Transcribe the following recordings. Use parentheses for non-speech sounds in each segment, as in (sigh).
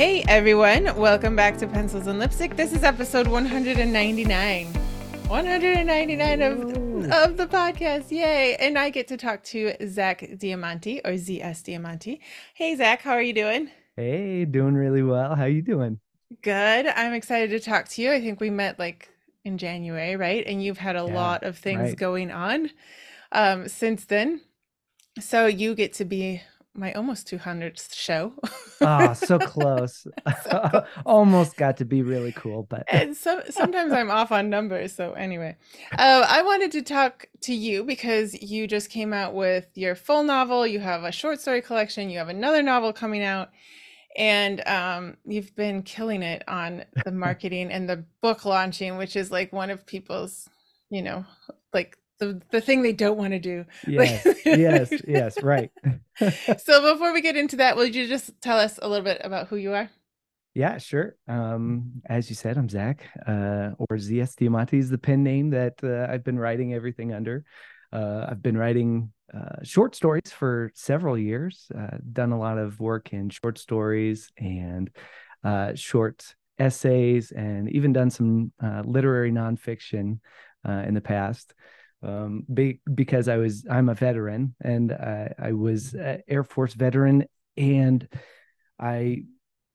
Hey everyone, welcome back to Pencils and Lipstick. This is episode 199. 199 of, of the podcast. Yay. And I get to talk to Zach Diamanti or ZS Diamanti. Hey Zach, how are you doing? Hey, doing really well. How are you doing? Good. I'm excited to talk to you. I think we met like in January, right? And you've had a Yeah, lot of things right. going on um, since then. So you get to be my almost 200th show. Oh, (laughs) so close. (laughs) Almost got to be really cool, but and so sometimes I'm off on numbers. So anyway, uh, I wanted to talk to you because you just came out with your full novel. You have a short story collection. You have another novel coming out, and um, you've been killing it on the (laughs) marketing and the book launching, which is like one of people's, you know, like the the thing they don't want to do. yes, yes, yes, right. (laughs) So before we get into that, will you just tell us a little bit about who you are? Yeah, sure. Um, as you said, I'm Zach, uh, or ZS Diamanti is the pen name that uh, I've been writing everything under. Uh, I've been writing uh, short stories for several years, uh, done a lot of work in short stories and uh, short essays, and even done some uh, literary nonfiction uh, in the past. Um, be, because I was I'm a veteran and I, I was Air Force veteran and I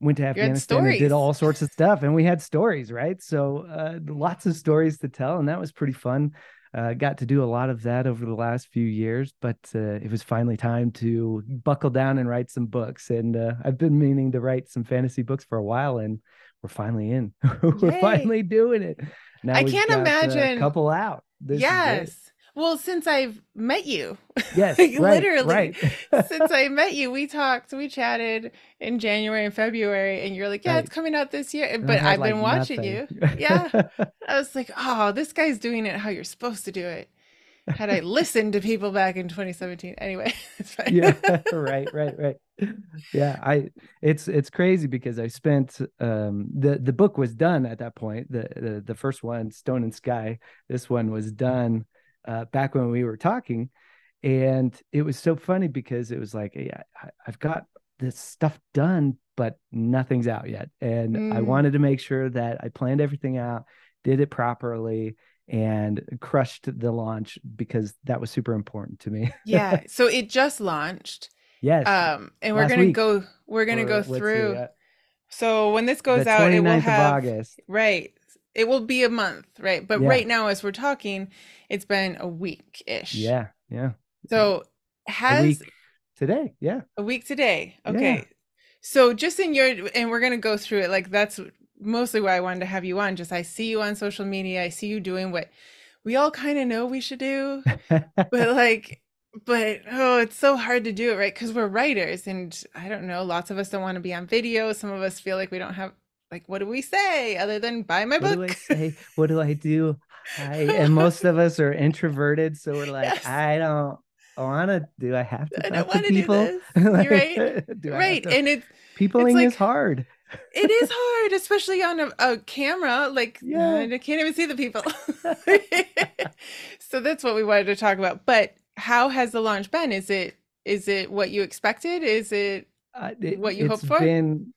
went to Afghanistan and did all sorts of stuff and we had stories right? So uh, lots of stories to tell and that was pretty fun. Uh, got to do a lot of that over the last few years but uh, it was finally time to buckle down and write some books. And uh, i've been meaning to write some fantasy books for a while and we're finally in. (laughs) We're Yay. finally doing it. Now I can't got, uh, imagine- a couple out This yes. Well, since I've met you, yes (laughs) Like, right, literally. right (laughs) since I met you, we talked, we chatted in January and February, and you're like, "Yeah, it's coming out this year." But I've been like, watching you. (laughs) Yeah. I was like, "Oh, this guy's doing it how you're supposed to do it." Had I listened to people back in 2017, anyway, it's fine. yeah right right right yeah i it's it's crazy because i spent um the the book was done at that point the the, the first one stone and sky this one was done uh back when we were talking and it was so funny because it was like yeah I, i've got this stuff done but nothing's out yet and i Mm. wanted to make sure that i planned everything out did it properly and crushed the launch because that was super important to me yeah. (laughs) So it just launched, yes um, and we're gonna week. go. We're gonna Or go see, through. uh, So when this goes the out, it will have August. right. It will be a month, right? But Yeah. right now, as we're talking, it's been a week ish. Yeah, yeah. So has today. Yeah. A week today. Yeah. Okay. So just in your and we're gonna go through it. Like that's mostly why I wanted to have you on. Just I see you on social media. I see you doing what we all kind of know we should do, but (laughs) like, but oh, it's so hard to do it, right? Because we're writers, and I don't know. Lots of us don't want to be on video. Some of us feel like we don't have like what do we say other than buy my book. what book? do I say? What do I do? I and most of us are introverted, so we're (laughs) like, Yes. I don't want to. Do I have to I don't talk to want to do people? this. (laughs) Like, right. (laughs) do right, to- and it's Peopling like- is hard. It is hard, especially on a, a camera. Like, Yeah. I can't even see the people. so that's what we wanted to talk about. But how has the launch been? Is it is it what you expected? Is it Uh, it- What you hoped for? Been,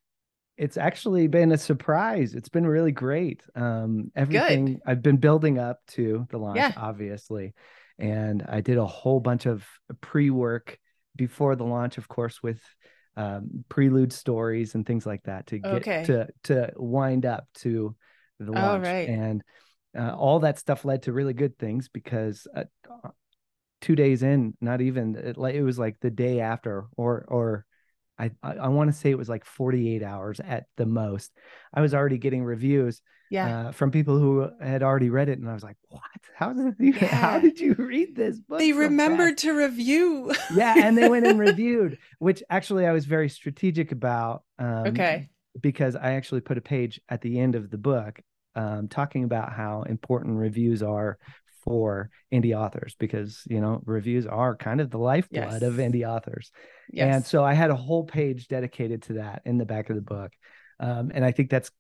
it's actually been a surprise. It's been really great. Um, everything I've been building up to the launch, Yeah. obviously, and I did a whole bunch of pre-work before the launch, of course, with um, prelude stories and things like that to get Okay. to to wind up to the launch. right. And uh, all that stuff led to really good things because uh, two days in, not even it, like it was like the day after, or or I I, I want to say it was like 48 hours at the most. I was already getting reviews yeah. uh, from people who had already read it, and I was like, "What? How did you? How did you read this book?" they so remembered fast?" to review. yeah, and they went and (laughs) reviewed, which actually I was very strategic about. Um, okay. because I actually put a page at the end of the book um, talking about how important reviews are for indie authors because you know reviews are kind of the lifeblood of indie authors. Yes. and so i had a whole page dedicated to that in the back of the book. Um, and i think that's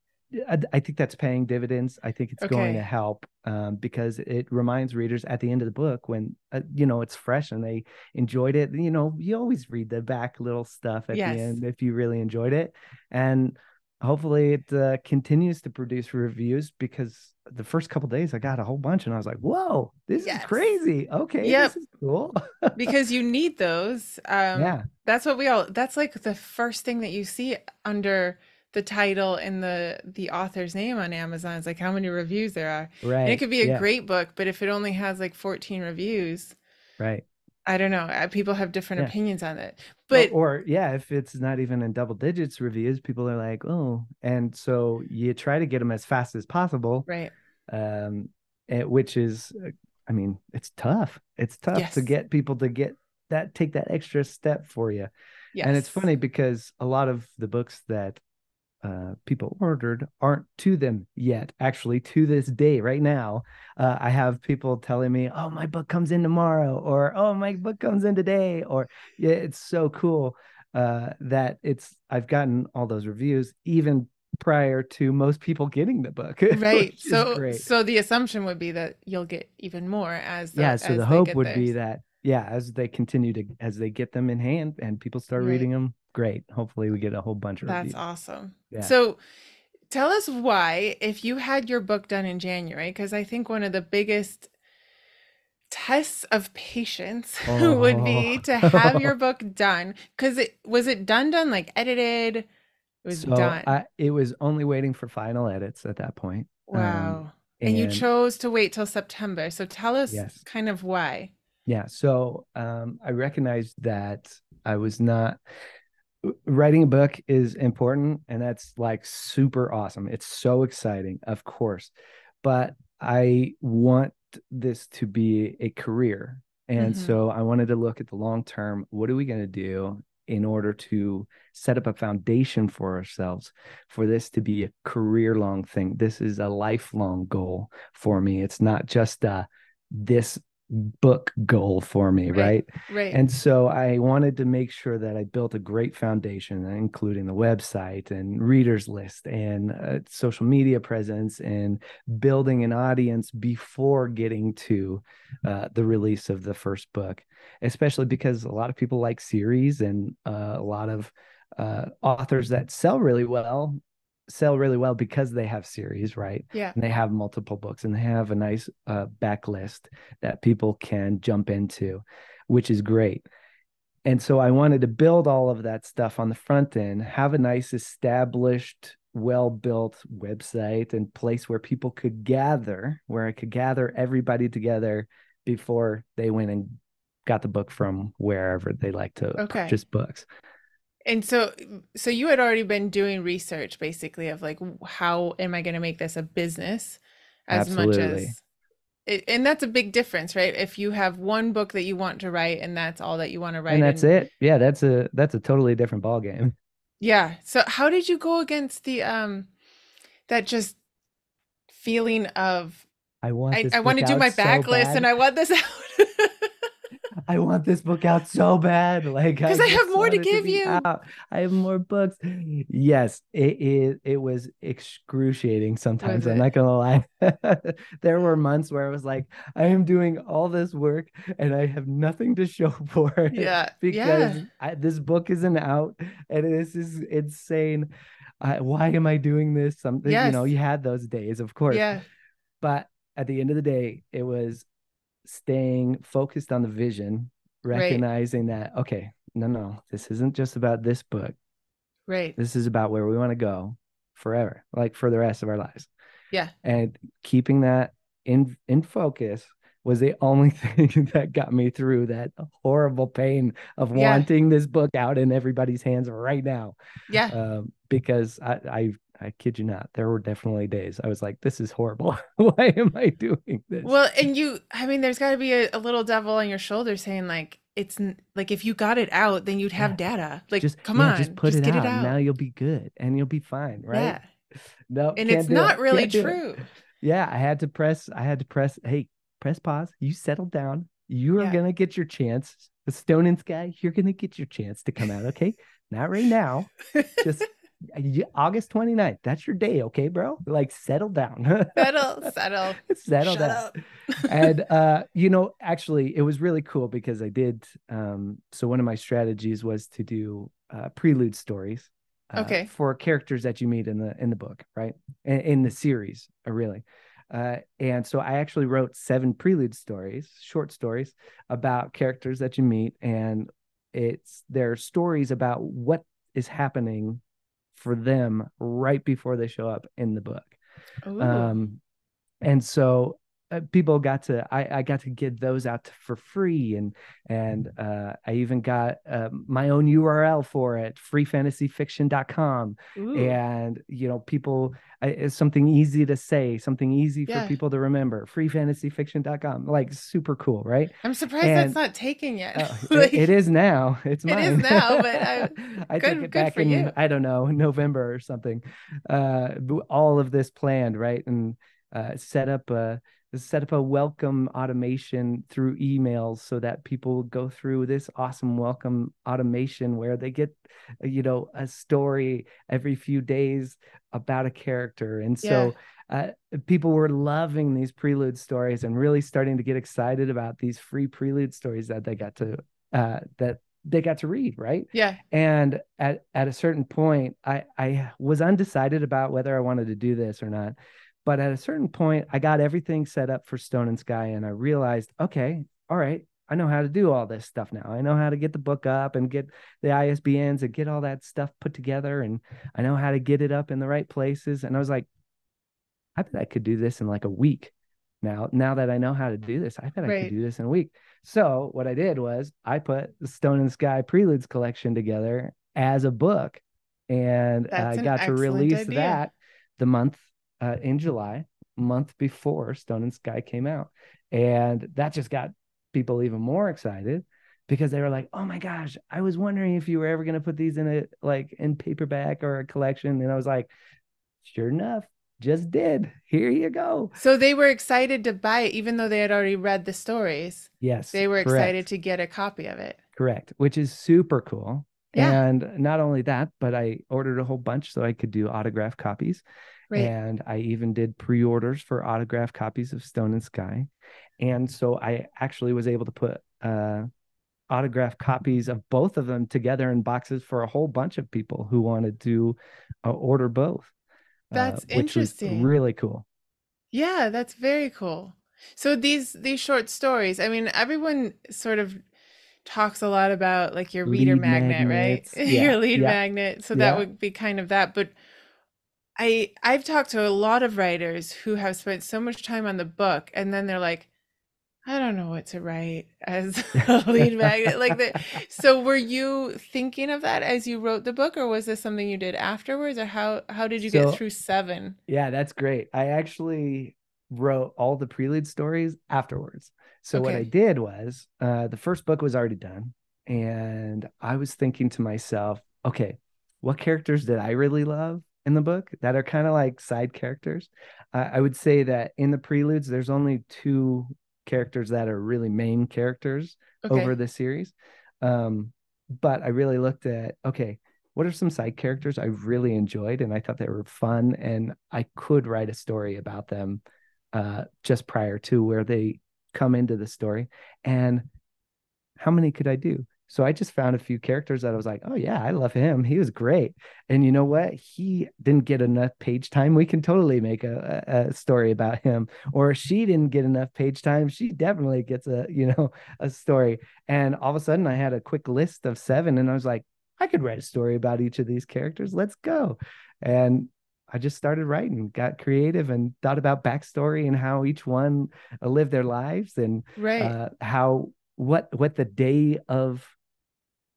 I, I think that's paying dividends. I think it's going to help um, because it reminds readers at the end of the book when uh, you know it's fresh and they enjoyed it. You know you always read the back little stuff at Yes. the end if you really enjoyed it. And hopefully it uh, continues to produce reviews because the first couple days I got a whole bunch and I was like, "Whoa, this Yes. is crazy." Okay, Yep. this is cool. (laughs) because you need those. Um, yeah, that's what we all. That's like the first thing that you see under the title and the the author's name on Amazon. It's like how many reviews there are. right. And it could be a yeah, great book, but if it only has like 14 reviews, right. I don't know. People have different Yeah. opinions on it. But or, yeah, if it's not even in double digits reviews, people are like, "Oh," and so you try to get them as fast as possible. right, um eh, which is uh, i mean it's tough it's tough to get people to get that take that extra step for you yes, and it's funny because a lot of the books that uh, people ordered aren't to them yet actually to this day right now uh, i have people telling me oh my book comes in tomorrow or oh my book comes in today or yeah it's so cool uh, that it's i've gotten all those reviews even prior to most people getting the book (laughs) right. So great so the assumption would be that you'll get even more as the, yeah so as the hope would be that yeah as they continue to as they get them in hand and people start Right. reading them great hopefully we get a whole bunch of That's reviews awesome. Yeah. So tell us why, if you had your book done in January, because I think one of the biggest tests of patience (laughs) would be Oh. to have your (laughs) book done. Because it was it done done like edited? It was so done. I, it was only waiting for final edits at that point um, wow. and, you chose to wait till September. So tell us Yes. kind of why. yeah so um i recognized that i was not writing a book is important and that's like super awesome. It's so exciting of course but i want this to be a career and Mhm. so i wanted to look at the long term. What are we going to do in order to set up a foundation for ourselves for this to be a career long thing? This is a lifelong goal for me. It's not just uh this book goal for me Right. right Right. and so I wanted to make sure that I built a great foundation, including the website and readers list and uh, social media presence and building an audience before getting to uh, the release of the first book, especially because a lot of people like series and uh, a lot of uh, authors that sell really well sell really well because they have series, right? yeah. and they have multiple books and they have a nice uh, backlist that people can jump into, which is great. And so I wanted to build all of that stuff on the front end, have a nice established, well built website and place where people could gather, where I could gather everybody together before they went and got the book from wherever they like to Okay. purchase books. And so, so you had already been doing research basically of like, how am I going to make this a business as much Absolutely. as, and that's a big difference, right? If you have one book that you want to write and that's all that you want to write, and that's it. Yeah, that's a that's a totally different ball game Yeah. So how did you go against the, um, that just feeling of, I want I, I want to do my so backlist bad. and I want this (laughs) out. I want this book out so bad. Like, because I have more to give be you. out. I have more books. Yes, it it, it was excruciating sometimes. I'm not gonna lie. (laughs) there were months where I was like, I am doing all this work and I have nothing to show (laughs) for it. Yeah. Because Yeah. I, this book isn't out and this is insane. I, why am I doing this? Something, yes. you know, you had those days, of course Yeah. but at the end of the day it was staying focused on the vision Right. recognizing that okay no no this isn't just about this book Right. this is about where we want to go forever like for the rest of our lives Yeah. and keeping that in in focus was the only (laughs) thing that got me through that horrible pain of Yeah. wanting this book out in everybody's hands right now Yeah. um, because I, I I kid you not, there were definitely days I was like, "This is horrible. (laughs) Why am I doing this?" Well, and you, I mean, there's got to be a, a little devil on your shoulder saying like, it's like if you got it out, then you'd have data. Like, just come yeah, on, just put it, get out, it out. Now you'll be good, and you'll be fine, right? Yeah. (laughs) No, And it's not it. really true. Yeah, I had to press. I had to press. Hey, press pause. You settle down. You are Yeah. gonna get your chance. The Stone and Sky, you're gonna get your chance to come out. Okay, not right now. Just August 29th. That's your day. Okay, bro. Like settle down. (laughs) settle, settle. settle Shut down. up. (laughs) and uh you know actually it was really cool because i did um so one of my strategies was to do uh prelude stories uh, Okay. for characters that you meet in the in the book, right? In, in the series, uh, really. Uh, and so I actually wrote seven prelude stories, short stories about characters that you meet, and it's their stories about what is happening for them right before they show up in the book. Ooh. Um, and so people got to I, I got to get those out for free and and uh, I even got uh, my own URL for it freefantasyfiction.com Ooh. and you know people I- it's something easy to say something easy Yeah. for people to remember freefantasyfiction.com like super cool right I'm surprised and- that's not taken yet. Oh, (laughs) it- it is now (laughs) it's It mine is now, but (laughs) I- I good- took it back in you. I don't know November or something uh all of this planned right and uh set up a set up a welcome automation through emails so that people go through this awesome welcome automation where they get you know a story every few days about a character. And so uh, people were loving these prelude stories and really starting to get excited about these free prelude stories that they got to uh, that they got to read right? Yeah. and at at a certain point i i was undecided about whether i wanted to do this or not but at a certain point i got everything set up for stone and sky and i realized okay all right i know how to do all this stuff now. I know how to get the book up and get the isbns and get all that stuff put together and i know how to get it up in the right places. And i was like i bet i could do this in like a week now now that i know how to do this. I bet i could do this in a week. So what I did was I put the Stone and Sky Preludes collection together as a book, and That's I an got to release idea. that the month uh, in July, month before Stone and Sky came out, and that just got people even more excited because they were like, "Oh my gosh, I was wondering if you were ever going to put these in a like in paperback or a collection," and I was like, "Sure enough, just did. Here you go." So they were excited to buy it, even though they had already read the stories. Yes, They were correct. excited to get a copy of it. Correct, which is super cool. Yeah. And not only that, but I ordered a whole bunch so I could do autograph copies. Right. And I even did pre orders for autograph copies of Stone and Sky. And so I actually was able to put uh, autograph copies of both of them together in boxes for a whole bunch of people who wanted to uh, order both. uh, That's was interesting. really cool. Yeah, that's very cool. So these these short stories, I mean, everyone sort of talks a lot about like your reader Lead magnet, magnets. (laughs) right? Yeah, Your lead yeah. magnet. So that would be kind of that. But I I've talked to a lot of writers who have spent so much time on the book and then they're like, I don't know what to write as (laughs) a lead magnet. Like that. So were you thinking of that as you wrote the book or was this something you did afterwards or how how did you So- get through seven? Yeah, that's great. I actually wrote all the prelude stories afterwards. So what I did was uh, the first book was already done, and I was thinking to myself, okay, what characters did I really love in the book that are kind of like side characters? I I would say that in the preludes, there's only two characters that are really main characters Okay. over the series. Um, but I really looked at okay, what are some side characters I really enjoyed and I thought they were fun and I could write a story about them uh, just prior to where they come into the story. And how many could I do? So I just found a few characters that I was like, oh yeah, I love him. He was great. And you know what? He didn't get enough page time. We can totally make a, a story about him. Or she didn't get enough page time. She definitely gets a, you know, (laughs) a story. And all of a sudden I had a quick list of seven and I was like, I could write a story about each of these characters. Let's go. And I just started writing, got creative and thought about backstory and how each one uh, lived their lives and Right. uh, how what what the day of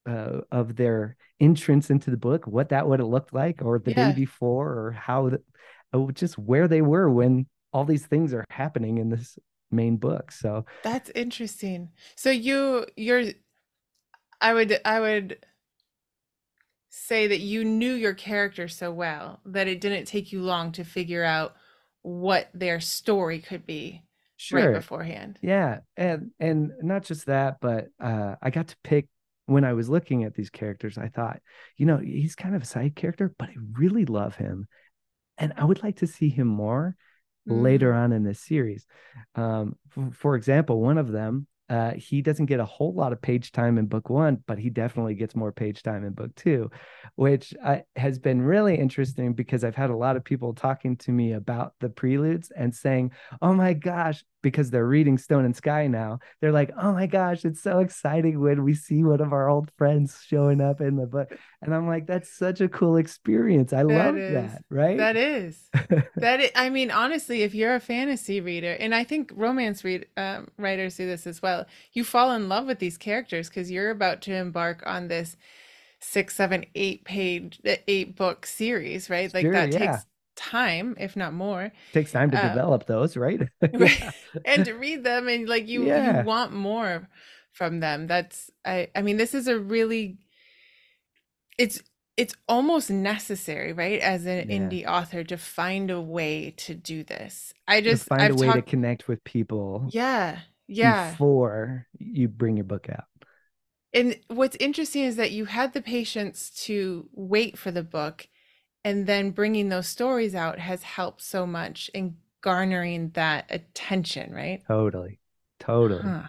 uh, of their entrance into the book, what that would have looked like, or the Yeah. day before, or how the, oh, just where they were when all these things are happening in this main book. So That's interesting. So you you're I would I would say that you knew your character so well that it didn't take you long to figure out what their story could be right sure, beforehand. yeah, and and not just that, but uh, I got to pick when I was looking at these characters. I thought, you know, he's kind of a side character, but I really love him, and I would like to see him more. Mm. later on in this series. Um, f- for example, one of them, uh, he doesn't get a whole lot of page time in book one, but he definitely gets more page time in book two, which uh, has been really interesting because I've had a lot of people talking to me about the preludes and saying, "Oh my gosh!" Because they're reading Stone and Sky now, they're like, "Oh my gosh, it's so exciting when we see one of our old friends showing up in the book." And I'm like, "That's such a cool experience. I That love is. that." Right? That is. (laughs) That is, I mean, honestly, if you're a fantasy reader, and I think romance read um, writers do this as well, you fall in love with these characters because you're about to embark on this six, seven, eight page, eight book series, right? Like Sure, that yeah. takes time, if not more, Takes time to Um, develop those, (laughs) (laughs) right? and to read them, and like you, Yeah. you want more from them. That's, I, I mean, this is a really, it's. It's almost necessary, right, as an Yeah. indie author to find a way to do this. I To just find I've a way to connect with people Yeah, yeah. before you bring your book out. And what's interesting is that you had the patience to wait for the book, and then bringing those stories out has helped so much in garnering that attention, right? Totally. Totally. Huh.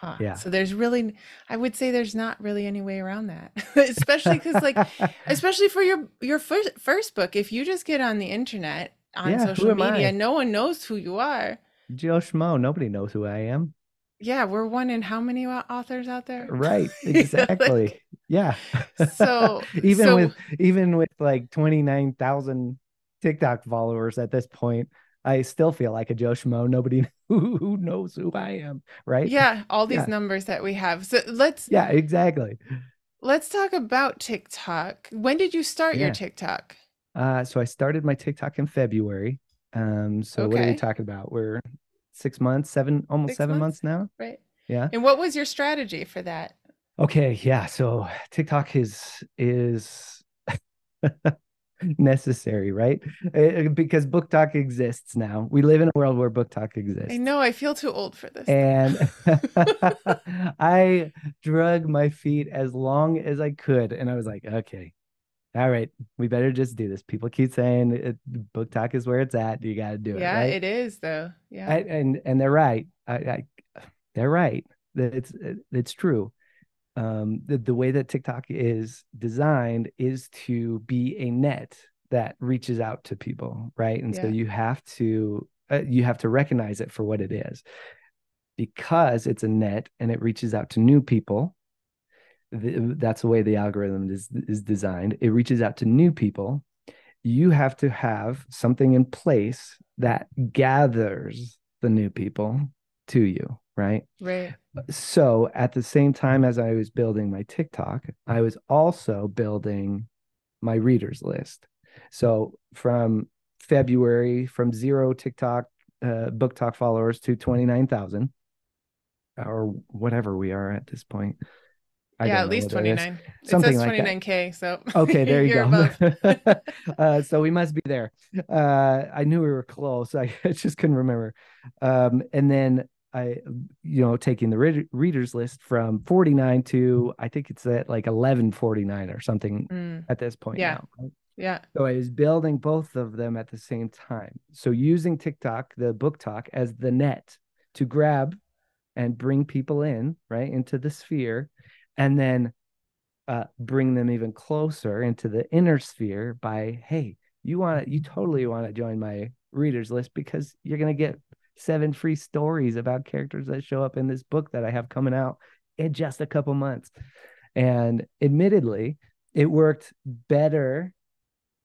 Huh. Yeah. So there's really, I would say there's not really any way around that, (laughs) especially because like, (laughs) especially for your your first first book, if you just get on the internet on Yeah, social media, I? no one knows who you are. Joe Schmo, nobody knows who I am. Yeah, we're one in how many authors out there? Right. (laughs) Know, like- Exactly. yeah. So- (laughs) even so- with even with like 29,000 TikTok followers at this point, I still feel like a Joe Schmo. Nobody who, (laughs) who knows who I am, right? yeah all these Yeah. numbers that we have so let's Yeah, exactly. let's talk about tiktok when did you start your tiktok Uh, so I started my TikTok in February. Um, so what are we talking about? We're six months, seven, almost Six seven months? months now. right Yeah. and what was your strategy for that Okay, yeah. So TikTok is is (laughs) necessary, right? Uh, Because BookTok exists now. We live in a world where BookTok exists. i know i feel too old for this And (laughs) (laughs) I drug my feet as long as I could, and I was like, okay, all right, we better just do this. People keep saying it, BookTok is where it's at. You got to do it. yeah right? it is though yeah I, and and they're right. I, I they're right. That it's it's true. Um, the the way that TikTok is designed is to be a net that reaches out to people, right? And so you have to uh, you have to recognize it for what it is, because it's a net and it reaches out to new people. The, that's the way the algorithm is is designed. It reaches out to new people. You have to have something in place that gathers the new people to you, right? right So at the same time as I was building my TikTok, I was also building my readers list. So from February, from zero TikTok uh, BookTok followers to 29,000 or whatever we are at this point. I yeah at least what it is. 29 it Something says like 29k so Okay, there (laughs) you go. (laughs) uh, so we must be there. Uh, I knew we were close. (laughs) I just couldn't remember. Um, and then I, you know, taking the read- readers list from 49 to I think it's at like 1149 or something Mm, at this point Yeah. now. right? yeah So I was building both of them at the same time. So using TikTok, the BookTok, as the net to grab and bring people in, right, into the sphere, and then uh, bring them even closer into the inner sphere by, hey, you want to, you totally want to join my readers list because you're going to get seven free stories about characters that show up in this book that I have coming out in just a couple months. And admittedly, it worked better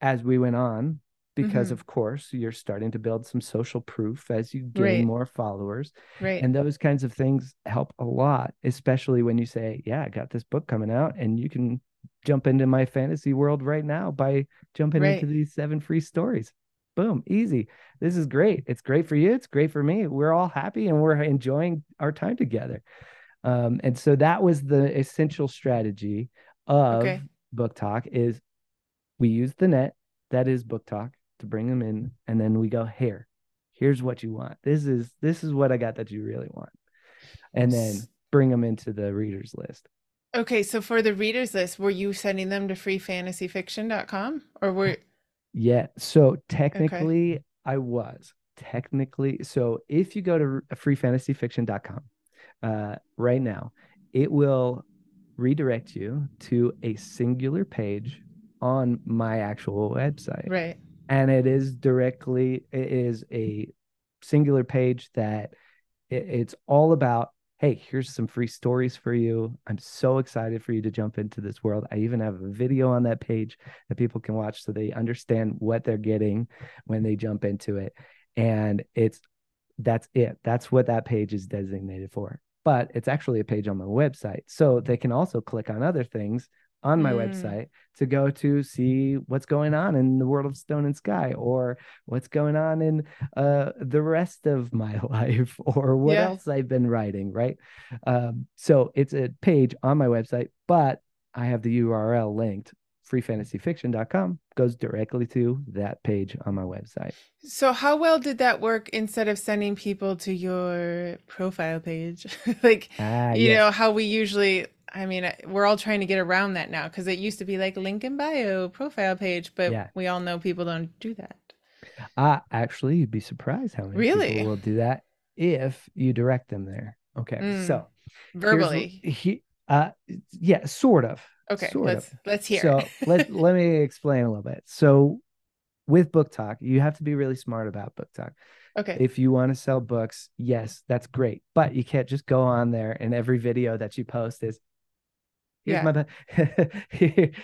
as we went on because Mhm. of course you're starting to build some social proof as you gain Right. more followers right. and those kinds of things help a lot especially when you say yeah i got this book coming out and you can jump into my fantasy world right now by jumping into these seven free stories. Boom easy. This is great. It's great for you it's great for me. We're all happy and we're enjoying our time together. Um, and so that was the essential strategy of Okay. BookTok is we use the net that is BookTok to bring them in and then we go here here's what you want. This is this is what i got that you really want. And then bring them into the readers list. Okay so for the readers list were you sending them to freefantasyfiction.com or were (laughs) yeah so technically i was. Technically so if you go to freefantasyfiction.com uh, right now, it will redirect you to a singular page on my actual website. Right. And it is directly, it is a singular page that it, it's all about hey, here's some free stories for you. I'm so excited for you to jump into this world. I even have a video on that page that people can watch so they understand what they're getting when they jump into it. And it's that's it. That's what that page is designated for. But it's actually a page on my website. So they can also click on other things on my mm. website to go to see what's going on in the world of stone and sky or what's going on in uh, the rest of my (laughs) life or what yeah. else I've been writing, right? Um, so it's a page on my website, but I have the URL linked freefantasyfiction.com goes directly to that page on my website. So how well did that work instead of sending people to your profile page? (laughs) like ah, you yes. know how we usually I mean, we're all trying to get around that now because it used to be like link in bio profile page, but yeah. we all know people don't do that. Uh, actually, you'd be surprised how many really? people will do that if you direct them there. Okay, mm. so verbally, he, uh, yeah, sort of. Okay, sort let's of. let's hear. So let (laughs) let me explain a little bit. So with BookTok, you have to be really smart about BookTok. Okay. If you want to sell books, yes, that's great. But you can't just go on there and every video that you post is Here's yeah. my (laughs)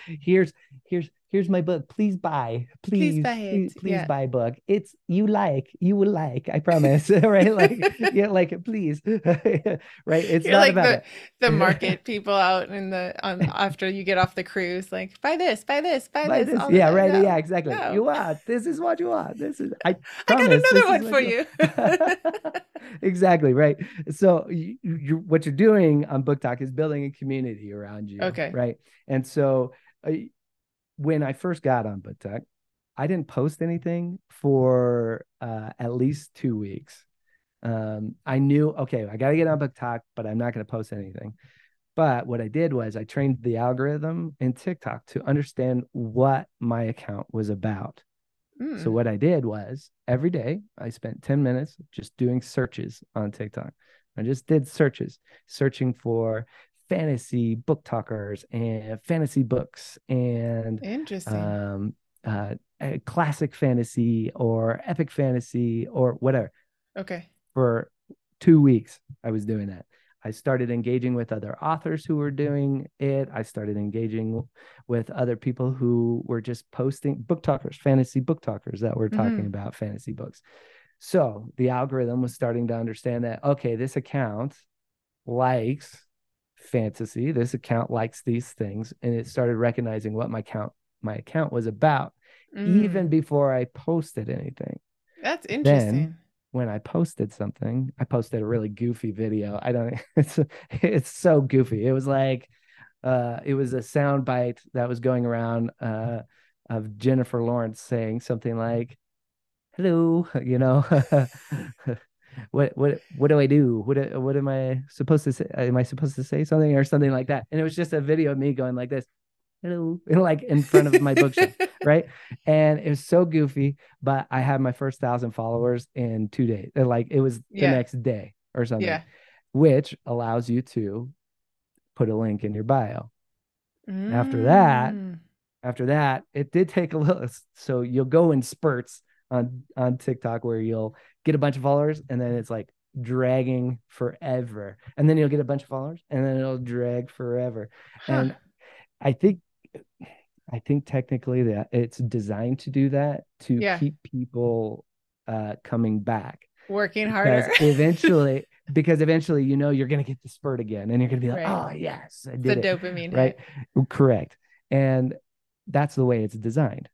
here's here's here's my book. Please buy. Please, please buy it. Please, please yeah. buy a book. It's you like, you will like, I promise. (laughs) right? Like yeah, like please. (laughs) right. It's You're not like about the, it. the (laughs) market people out in the on after you get off the cruise, like buy this, buy this, buy, buy this. this. Yeah, right. No, yeah, exactly. No. You want this is what you want. This is I promise, I got another one for you. exactly, right. So you, you what you're doing on BookTok is building a community around you. Okay. Right. And so uh, when I first got on BookTok, I didn't post anything for uh, at least two weeks. Um, I knew, okay, I got to get on BookTok, but I'm not going to post anything. But what I did was I trained the algorithm in TikTok to understand what my account was about. Mm. So what I did was every day I spent 10 minutes just doing searches on TikTok. I just did searches, searching for fantasy BookTokers and fantasy books and interesting um, uh, classic fantasy or epic fantasy or whatever. Okay. For two weeks, I was doing that. I started engaging with other authors who were doing it. I started engaging with other people who were just posting BookTokers, fantasy BookTokers that were talking mm-hmm. about fantasy books. So the algorithm was starting to understand that, okay, this account likes fantasy. This account likes these things, and it started recognizing what my account my account was about, mm. even before I posted anything. That's interesting. Then, when I posted something, I posted a really goofy video. I don't. (laughs) It's it's so goofy. It was like, uh, it was a sound bite that was going around uh, of Jennifer Lawrence saying something like, "Hello," (laughs) you know. (laughs) what what what do I do? What what am I supposed to say? Am I supposed to say something or something like that? And it was just a video of me going like this, hello, (laughs) like in front of my bookshelf, (laughs) right? And it was so goofy, but I had my first thousand followers in two days. Like it was yeah. the next day or something, yeah. which allows you to put a link in your bio. Mm. After that, mm. after that, it did take a little. (laughs) So you'll go in spurts on on TikTok where you'll get a bunch of followers and then it's like dragging forever. And then you'll get a bunch of followers and then it'll drag forever. Huh. And I think I think technically that it's designed to do that to yeah. keep people uh coming back. Working harder. (laughs) eventually because eventually you know you're gonna get the spurt again and you're gonna be like, right. oh yes, I did the it. dopamine. Right. Hit. Correct. And that's the way it's designed.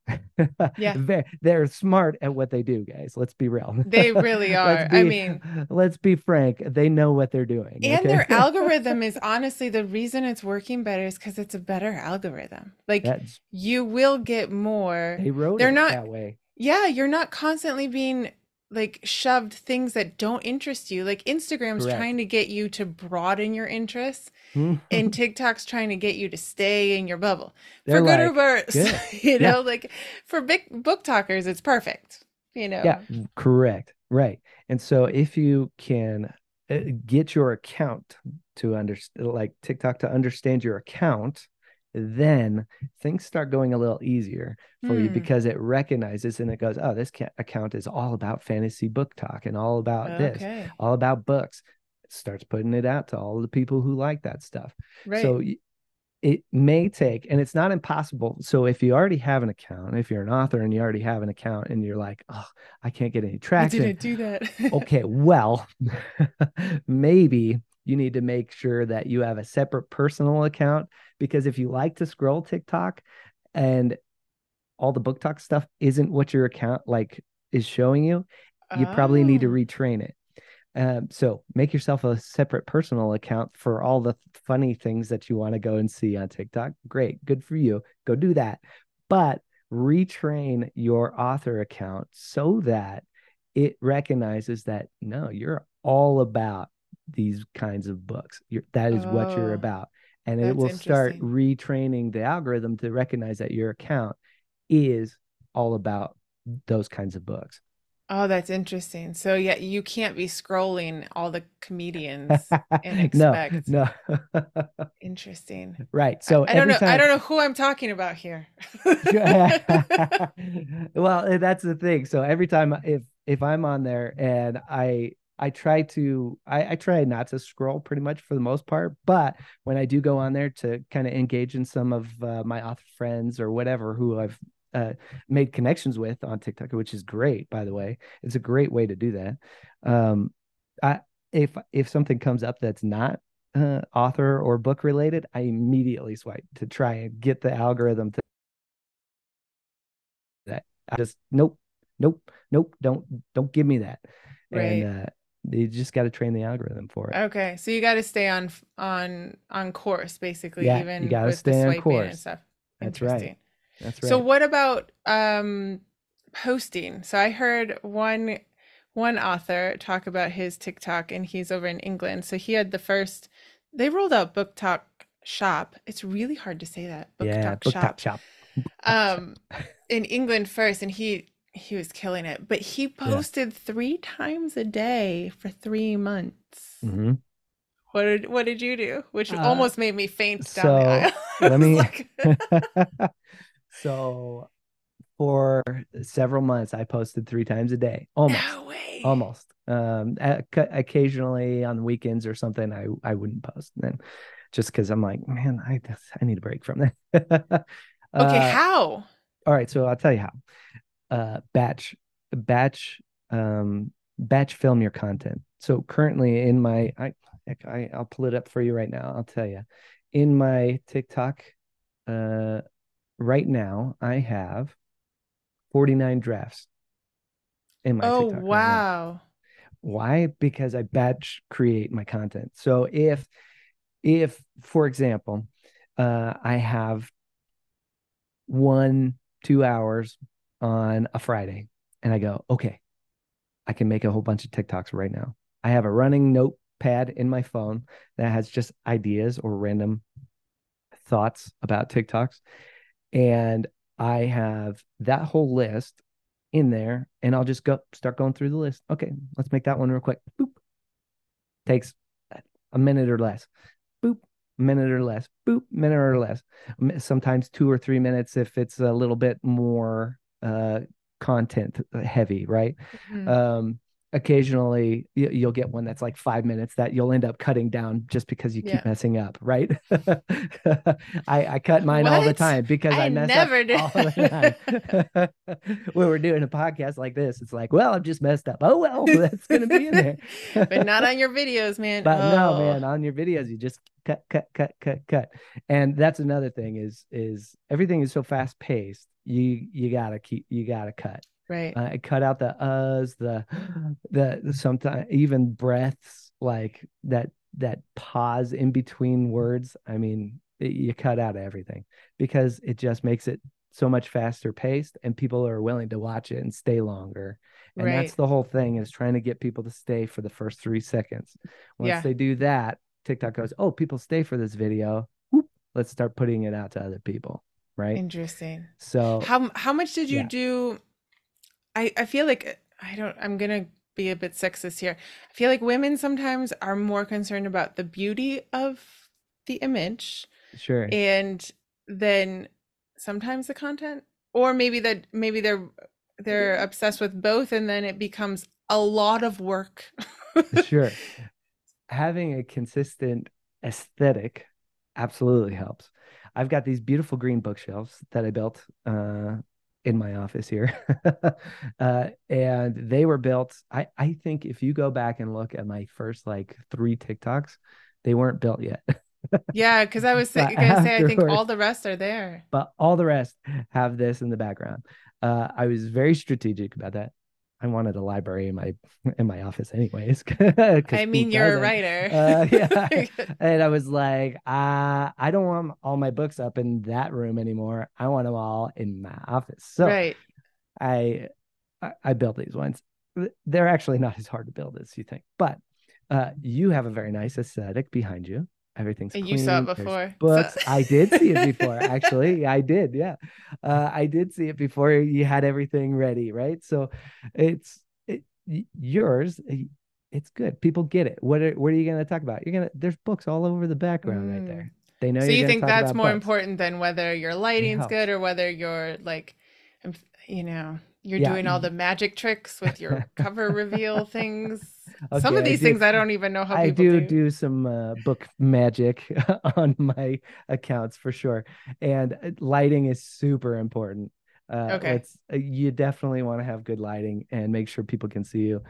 Yeah. (laughs) they're, they're smart at what they do, guys. Let's be real. They (laughs) really are. Be, I mean, let's be frank. They know what they're doing. And okay? their (laughs) algorithm is honestly the reason it's working better is because it's a better algorithm. Like that's, you will get more. They wrote they're not, that way. Yeah. You're not constantly being like shoved things that don't interest you. Like Instagram's Correct. trying to get you to broaden your interests, (laughs) and TikTok's trying to get you to stay in your bubble. They're for good like, or worse, good. (laughs) you know, yeah. like for big BookTokers, it's perfect. You know. Yeah, correct. Right. And so if you can uh, get your account to understand like TikTok to understand your account, then things start going a little easier for you Hmm. because it recognizes and it goes, oh, this account is all about fantasy BookTok and all about this, all about books. It starts putting it out to all the people who like that stuff. Right. So it may take, and it's not impossible. So if you already have an account, if you're an author and you already have an account and you're like, oh, I can't get any traction. I didn't do that. okay, well, (laughs) maybe you need to make sure that you have a separate personal account because if you like to scroll TikTok and all the BookTok stuff isn't what your account like is showing you, you probably need to Oh, retrain it. Um, so make yourself a separate personal account for all the funny things that you want to go and see on TikTok. Great, good for you. Go do that. But retrain your author account so that it recognizes that no, you're all about these kinds of books. You're, that is what you're Oh, about. And it will start retraining the algorithm to recognize that your account is all about those kinds of books. Oh, that's interesting. So yeah, you can't be scrolling all the comedians (laughs) and no, expect. no. (laughs) Interesting. right. So I don't every know. I don't know who I'm talking about here. (laughs) well, eh, that's the thing. So every time if if I'm on there and I I try to I, I try not to scroll pretty much for the most part, but when I do go on there to kind of engage in some of uh, my author friends or whatever who I've uh, made connections with on TikTok, which is great, by the way. It's a great way to do that. Um, I if if something comes up that's not uh, author or book related, I immediately swipe to try and get the algorithm to that. I just nope, nope, nope. Don't don't give me that. And Right. uh, you just got to train the algorithm for it. Okay. So you got to stay on on on course basically, Yeah, you even got to stay on swiping and course. stuff. That's right. That's So what about um posting? So I heard one one author talk about his TikTok and he's over in England. So he had the first they rolled out Book Talk Shop. It's really hard to say that. Book Yeah, Shop. shop. Shop. Um in England first and he he was killing it. But he Yeah. posted 3 times a day for 3 months. hmm What did what did you do? Which Uh, almost made me faint down the so aisle. (laughs) (laughs) Let me. like (laughs) so for several months, I posted three times a day, almost. no way. almost um occasionally on weekends or something i i wouldn't post then just because i'm like man i i need a break from that Okay, uh how? all right so i'll tell you how uh batch batch um batch film your content. So currently in my i I, i'll pull it up for you right now i'll tell you in my tiktok uh right now i have 49 drafts in my Oh, tiktok right wow. why? Because i batch create my content. So if if for example uh i have one two hours on a friday and i go okay i can make a whole bunch of tiktoks right now i have a running notepad in my phone that has just ideas or random thoughts about tiktoks and i have that whole list in there and I'll just go start going through the list. Okay, let's make that one real quick. Boop. Takes a minute or less. Boop. Minute or less. Boop. Minute or less. Sometimes two or three minutes if it's a little bit more uh content heavy, right? Mhm. Um occasionally you, you'll get one that's like five minutes that you'll end up cutting down just because you keep Yeah. messing up right (laughs) I, I cut mine all the time because i, I mess never up do. all the time (laughs) (laughs) when we're doing a podcast like this it's like well i've just messed up oh well that's gonna be in there But not on your videos, man. but no Oh, man on your videos you just cut cut cut cut cut and that's another thing is is everything is so fast paced you you gotta keep you gotta cut right. uh, cut out the uhs, the (gasps) the sometimes even breaths like that that pause in between words. I mean, it- you cut out everything because it just makes it so much faster paced, and people are willing to watch it and stay longer. And that's the whole thing is trying to get people to stay for the first three seconds. Once Yeah. they do that, TikTok goes, "Oh, people stay for this video. Whoop, let's start putting it out to other people." Right. Interesting. So How how much did you yeah. do? I I feel like I don't. I'm gonna be a bit sexist here. I feel like women sometimes are more concerned about the beauty of the image Sure. and then sometimes the content or maybe that maybe they're they're obsessed with both and then it becomes a lot of work. (laughs) Sure. (laughs) Having a consistent aesthetic absolutely helps. I've got these beautiful green bookshelves that I built uh, in my office here. (laughs) uh, and they were built. I, I think if you go back and look at my first like three TikToks, they weren't built yet. Yeah, because I was (laughs) But gonna say I think all the rest are there. but all the rest have this in the background. Uh, I was very strategic about that. I wanted a library in my (laughs) in my office, anyways. (laughs) I mean, you're a doesn't? writer. Uh, yeah. (laughs) And I was like, uh, I don't want all my books up in that room anymore. I want them all in my office. So Right. I, I I built these ones. They're actually not as hard to build as you think, but uh, you have a very nice aesthetic behind you. Everything's clean. you saw it before, so- Books. I did see it before, (laughs) actually. I did. Yeah, uh, I did see it before you had everything ready, right? So it's it, yours. It's good. People get it. What are what are you going to talk about? You're gonna. There's books all over the background right Mm. there. They know. So you think that's more books. important than whether your lighting's good or whether you're like, you know, you're Yeah, doing all the magic tricks with your cover reveal things. Some Okay, of I these do- things I don't even know how I do do. do some uh, book magic (laughs) on my accounts for sure, and uh, lighting is super important. Uh, Okay. it's uh, you definitely want to have good lighting and make sure people can see you.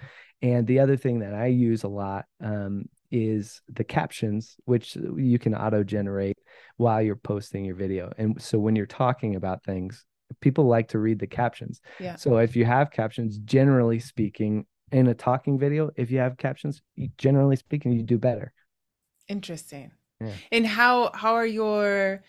And the other thing that I use a lot um, is the captions, which you can auto generate while you're posting your video. And so when you're talking about things, people like to read the captions. Yeah. So if you have captions, generally speaking, in a talking video, if you have captions, you- generally speaking, you do better. Interesting. Yeah. And how how are your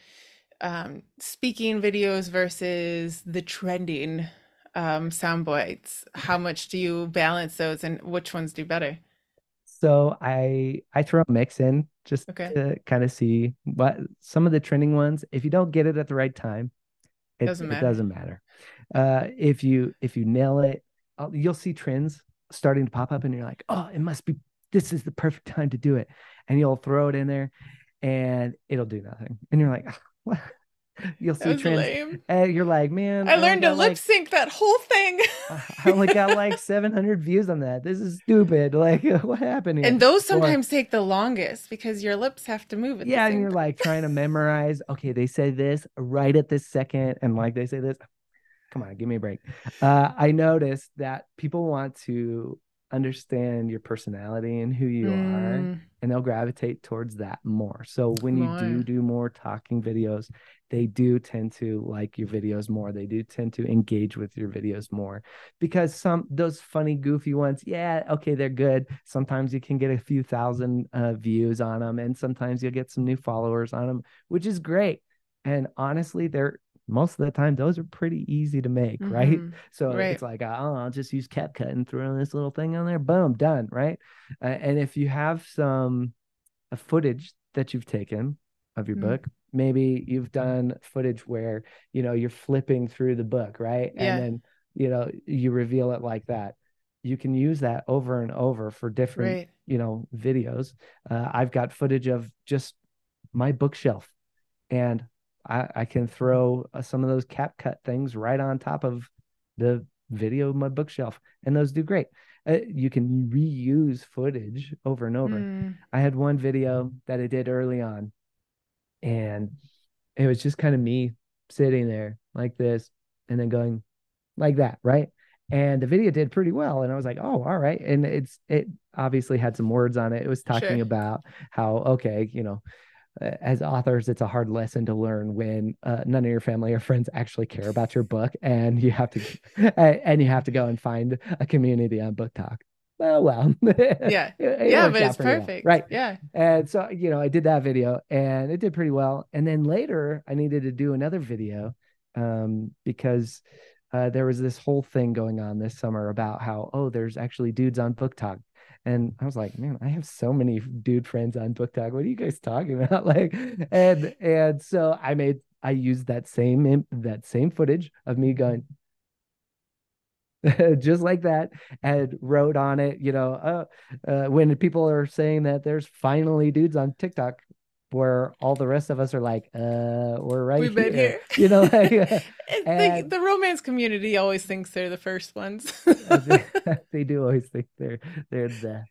um, speaking videos versus the trending um, sound bites? How much do you balance those, and which ones do better? So I I throw a mix in just Okay. to kind of see what some of the trending ones. If you don't get it at the right time, it Doesn't it matter. doesn't matter. Uh, if you if you nail it, uh, you'll see trends starting to pop up, and you're like, oh, it must be this is the perfect time to do it, and you'll throw it in there, and it'll do nothing, and you're like, "Ah, (laughs) what? You'll see trends, lame. and you're like, man, I only learned to lip like, sync that whole thing. (laughs) I only got like (laughs) 700 views on that. This is stupid. Like, what happened here? And those Or- sometimes take the longest because your lips have to move yeah, and you're time. like trying to memorize. Okay, they say this right at this second, and like they say this. Come on, give me a break. Uh, I noticed that people want to understand your personality and who you are, Mm, and they'll gravitate towards that more. So when you do do more talking videos, they do tend to like your videos more. They do tend to engage with your videos more because some those funny, goofy ones, yeah, okay, they're good. Sometimes you can get a few thousand uh, views on them, and sometimes you'll get some new followers on them, which is great. And honestly, they're most of the time those are pretty easy to make, right? mhm. (laughs) So Right. it's like, oh, I'll just use CapCut and throw this little thing on there. Boom, done, right? Uh, and if you have some uh, footage that you've taken of your Mm. book, maybe you've done footage where you know you're flipping through the book, right? Yeah. And then you know you reveal it like that. You can use that over and over for different, Right. you know, videos. Uh, I've got footage of just my bookshelf, and I, I can throw uh, some of those CapCut things right on top of the video of my bookshelf, and those do great. Uh, you can reuse footage over and over. Mm, I had one video that I did early on, and it was just kind of me sitting there like this and then going like that, right? And the video did pretty well. And I was like, oh, all right. And it's, it obviously had some words on it. It was talking Sure. about how, okay, you know, as authors, it's a hard lesson to learn when uh, none of your family or friends actually care about your book, and you have to, (laughs) and you have to go and find a community on BookTok. Well, well, (laughs) Yeah. It- yeah, but it's pretty well, perfect. right? Yeah. And so, you know, I did that video and it did pretty well. And then later I needed to do another video um, because uh, there was this whole thing going on this summer about how, oh, there's actually dudes on BookTok. And I was like, man, I have so many dude friends on BookTok. What are you guys talking (laughs) about? Like, and and so I made I used that same that same footage of me going (laughs) just like that, and wrote on it, you know, uh, uh, when people are saying that there's finally dudes on TikTok where all the rest of us are like, uh, we're right We've been here. here. (laughs) You know, like, (laughs) the, the romance community always thinks they're the first ones. they, (laughs) they do always think they're they're the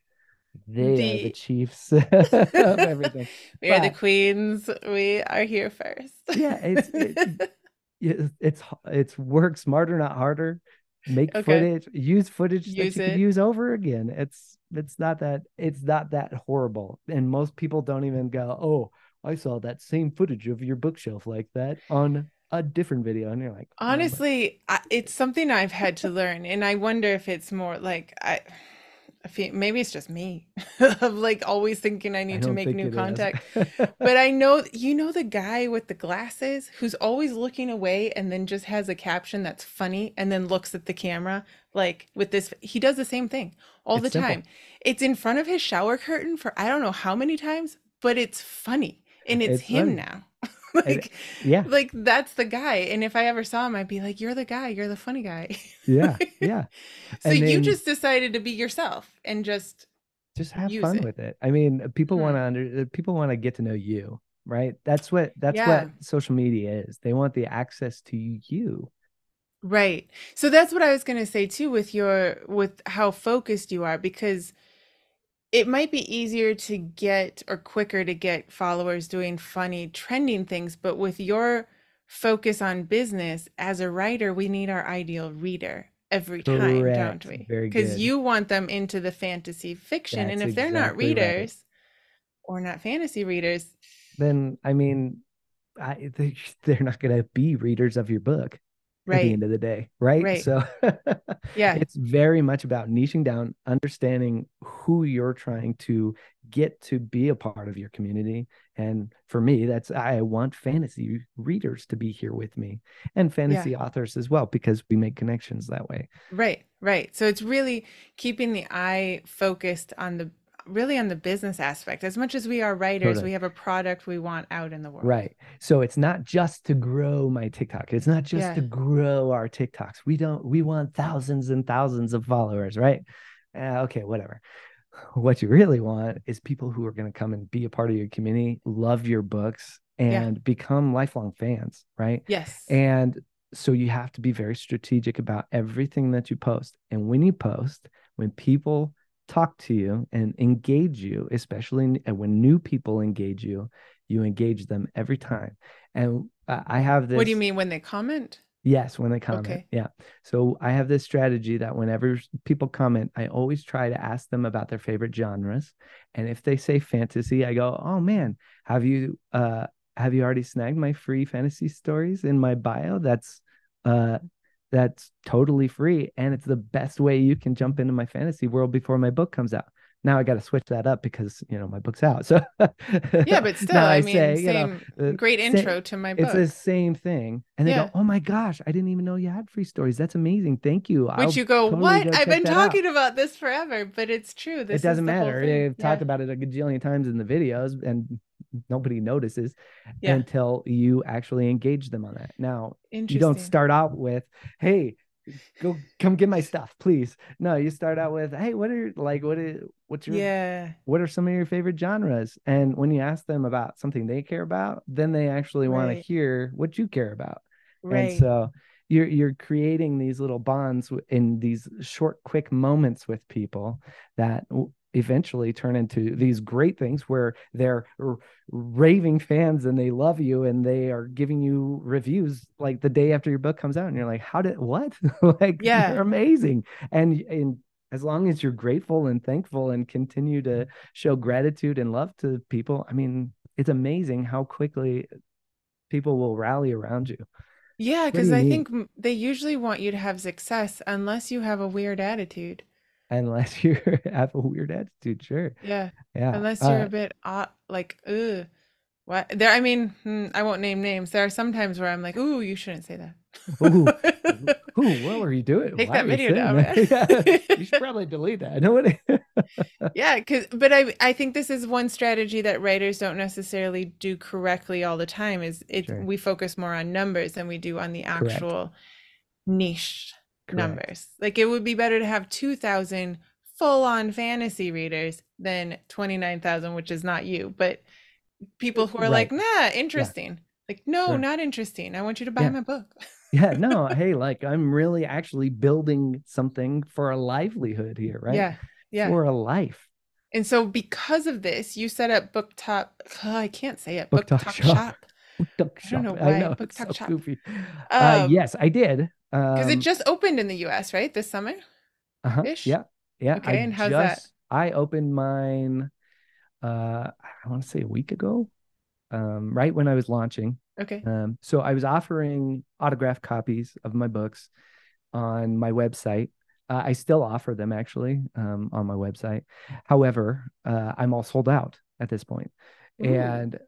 they are the The- chiefs of everything. we are the queens. We are here first. Yeah, it's it, it's it's it's work smarter, not harder. Make Okay. footage, use footage that you it. can use over again. It's it's not that it's not that horrible, and most people don't even go, "Oh, I saw that same footage of your bookshelf like that on a different video," and you're like, "Oh, Honestly, I, it's something I've had to learn, and I wonder if it's more like I, I feel, maybe it's just me (laughs) of like always thinking I I need to make new contact. (laughs) But I know you know the guy with the glasses who's always looking away and then just has a caption that's funny and then looks at the camera like with this he does the same thing all It's the simple. time. It's in front of his shower curtain for I don't know how many times, but it's funny and it's, It's him funny. now. And- (laughs) like yeah, like that's the guy and if I ever saw him I'd be like you're the guy, you're the funny guy. yeah, (laughs) yeah. so And you then- just decided to be yourself and just just have fun it. with it. I mean, people Hmm. want to under uh, people want to get to know you, right? That's what that's Yeah. what social media is. They want the access to you. Right. So that's what I was going to say too with your with how focused you are because it might be easier to get or quicker to get followers doing funny trending things, but with your focus on business as a writer, we need our ideal reader every time, Correct. don't we? Because you want them into the fantasy fiction, and if they're not exactly right. readers or not fantasy readers, Then I mean, I (laughs) they're not going to be readers of your book at the end of the day, right? Right. So (laughs) Yeah. it's very much about niching down, understanding who you're trying to get to be a part of your community. And for me, that's I want fantasy readers to be here with me and fantasy authors as well, because we make connections that way. Right, right. So it's really keeping the eye focused on the really on the business aspect. As much as we are writers, Totally. we have a product we want out in the world. Right. So it's not just to grow my TikTok. It's not just to grow our TikToks. We don't, we want thousands and thousands of followers, right? Uh, okay, whatever. What you really want is people who are going to come and be a part of your community, love your books, Yeah. and become lifelong fans, right? Yes. And so you have to be very strategic about everything that you post. And when you post, when people talk to you and engage you, especially n- when new people engage you, you engage them every time. And I I have this. What do you mean when they comment? Yes, when they comment. Okay. Yeah. So I have this strategy that whenever people comment, I always try to ask them about their favorite genres. And if they say fantasy, I go, "Oh man, have you uh have you already snagged my free fantasy stories in my bio? That's uh that's totally free and it's the best way you can jump into my fantasy world before my book comes out." Now I got to switch that up because, you know, my book's out. So Yeah, but (laughs) still, now I mean, say, you know, same uh, great intro to my it's book. the same thing. And they Yeah. go, Oh my gosh, I didn't even know you had free stories. That's amazing. Thank you. I'll Which you go, totally what? go I've been that out." talking about this forever, but it's true. This It doesn't matter. thing. They've talked about it a gajillion times in the videos and nobody notices Yeah. until you actually engage them on that. Now, you don't start out with, Hey, go come get my stuff, please. No, you start out with, Hey, what are like what is what's your Yeah. what are some of your favorite genres? And when you ask them about something they care about, then they actually want to hear what you care about. Right. And so you're you're creating these little bonds in these short, quick moments with people that eventually turn into these great things where they're raving fans and they love you and they are giving you reviews like the day after your book comes out and you're like how did what (laughs) like Yeah. you're amazing and and as long as you're grateful and thankful and continue to show gratitude and love to people i mean it's amazing how quickly people will rally around you Yeah, because I think they usually want you to have success unless you have a weird attitude. Unless (laughs) you have a weird attitude sure Yeah. yeah Unless you're Uh, a bit odd, like, ugh, what? There, I mean, hmm, I won't name names. There are some times where I'm like, ooh, you shouldn't say that. Ooh, (laughs) Ooh, what were you doing? Take Why that video down? (laughs) Yeah, you should probably delete that. Nobody. Yeah, because but I I think this is one strategy that writers don't necessarily do correctly all the time. Is it Sure. we focus more on numbers than we do on the Correct. actual niche Correct. numbers. Like it would be better to have 2,000 full on fantasy readers than 29,000, which is not you, but people who are like, nah, interesting. Like, no, Sure. not interesting. I want you to buy Yeah. my book. Yeah, no, (laughs) hey, like I'm really actually building something for a livelihood here, right? Yeah. Yeah. For a life. And so because of this, you set up Book Top. Oh, I can't say it. Book Book, Talk Talk Shop. Shop. Book I don't know shop. why, know, BookTok so Shop. goofy. uh, Um, yes, I did. Because Um, it just opened in the US, right? This summer? uh-huh? Yeah, yeah. Okay, I and how's that? I opened mine. Uh, I want to say a week ago, um, right when I was launching. Okay. Um, so I was offering autographed copies of my books on my website. Uh, I still offer them actually um, on my website. However, uh, I'm all sold out at this point. Ooh. and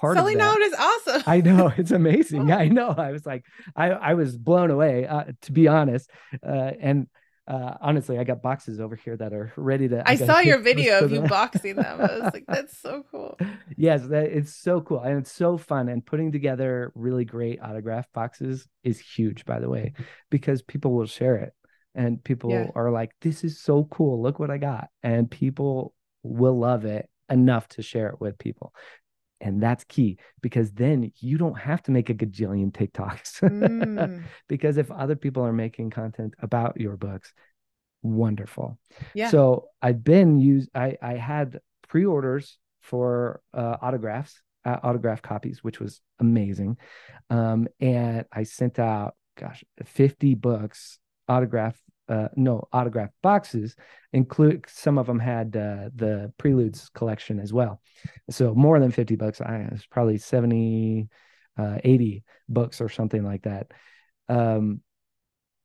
part Selling of is awesome. I know (laughs) it's amazing. Yeah, I know. I was like, I I was blown away, uh, to be honest. Uh, and uh, honestly, I got boxes over here that are ready to. I gotta saw your video of you boxing them. I was like, that's so (laughs) cool. yes, that it's so cool and it's so fun. And putting together really great autograph boxes is huge, by the way, because people will share it and people Yeah. are like, "This is so cool! Look what I got!" And people will love it enough to share it with people. And that's key because then you don't have to make a gajillion TikToks. Mm, (laughs) because if other people are making content about your books, wonderful. yeah. So I've been used. I I had pre-orders for uh, autographs, uh, autograph copies, which was amazing. Um, and I sent out, gosh, fifty books, autograph. Uh, no autograph boxes include some of them had uh, the preludes collection as well so more than 50 books i it's probably 70 uh, 80 books or something like that um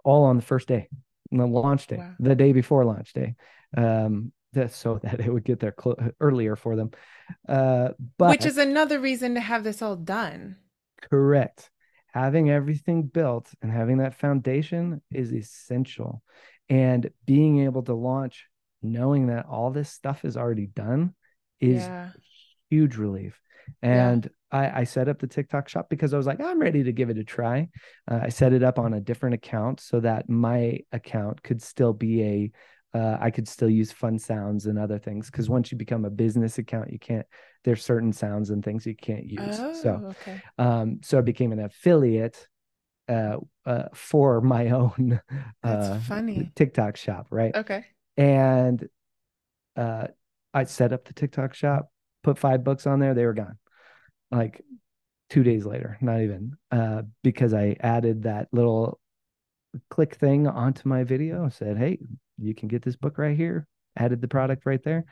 all on the first day the launch day Wow. the day before launch day um so that it would get there clo- earlier for them uh but Which is another reason to have this all done. Correct. Having everything built and having that foundation is essential. And being able to launch knowing that all this stuff is already done is yeah. huge relief. Yeah. And I, I set up the TikTok shop because I was like, I'm ready to give it a try. Uh, I set it up on a different account so that my account could still be a uh, I could still use fun sounds and other things because once you become a business account, you can't. There's certain sounds and things you can't use. Oh, So okay. um, so I became an affiliate uh, uh, for my (laughs) own That's uh, funny. TikTok shop, right? Okay. And uh, I set up the TikTok shop, put five books on there, they were gone. Like two days later, not even, uh, because I added that little click thing onto my video. Said, "Hey, you can get this book right here." Added the product right there,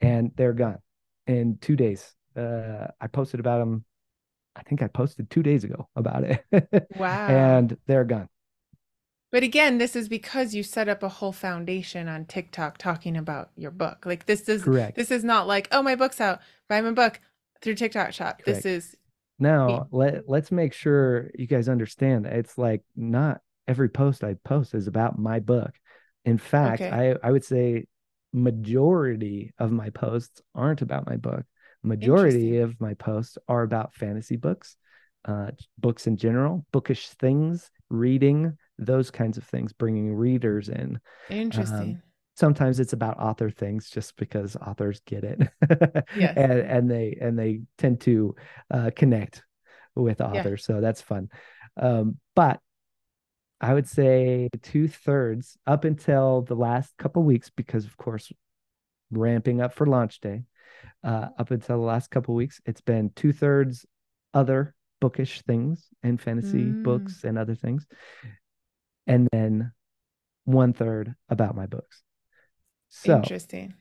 and they're gone in two days. Uh, I posted about them. I think I posted two days ago about it, (laughs) Wow. and they're gone. But again, this is because you set up a whole foundation on TikTok talking about your book. Like this is Correct. this is not like, oh, my book's out, buy my book through TikTok shop. Correct. This is Now let let's make sure you guys understand. It's like not every post I post is about my book. In fact, Okay. I I would say majority of my posts aren't about my book. Majority of my posts are about fantasy books, uh, books in general, bookish things, reading, those kinds of things, bringing readers in. interesting. Sometimes it's about author things, just because authors get it, (laughs) Yes. and and they and they tend to uh, connect with authors, so that's fun. Um, but I would say two thirds up until the last couple weeks, because of course, ramping up for launch day. Uh, up until the last couple weeks, it's been two thirds other bookish things and fantasy Mm. books and other things, and then one third about my books. So interesting.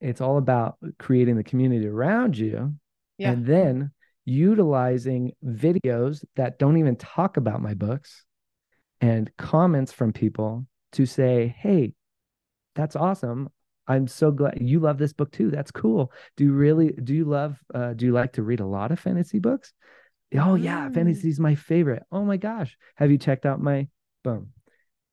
it's all about creating the community around you Yeah. and then utilizing videos that don't even talk about my books and comments from people to say, Hey, that's awesome. I'm so glad you love this book too. That's cool. Do you really do you love uh do you like to read a lot of fantasy books? Oh yeah, Mm. fantasy is my favorite. Oh my gosh. Have you checked out my boom?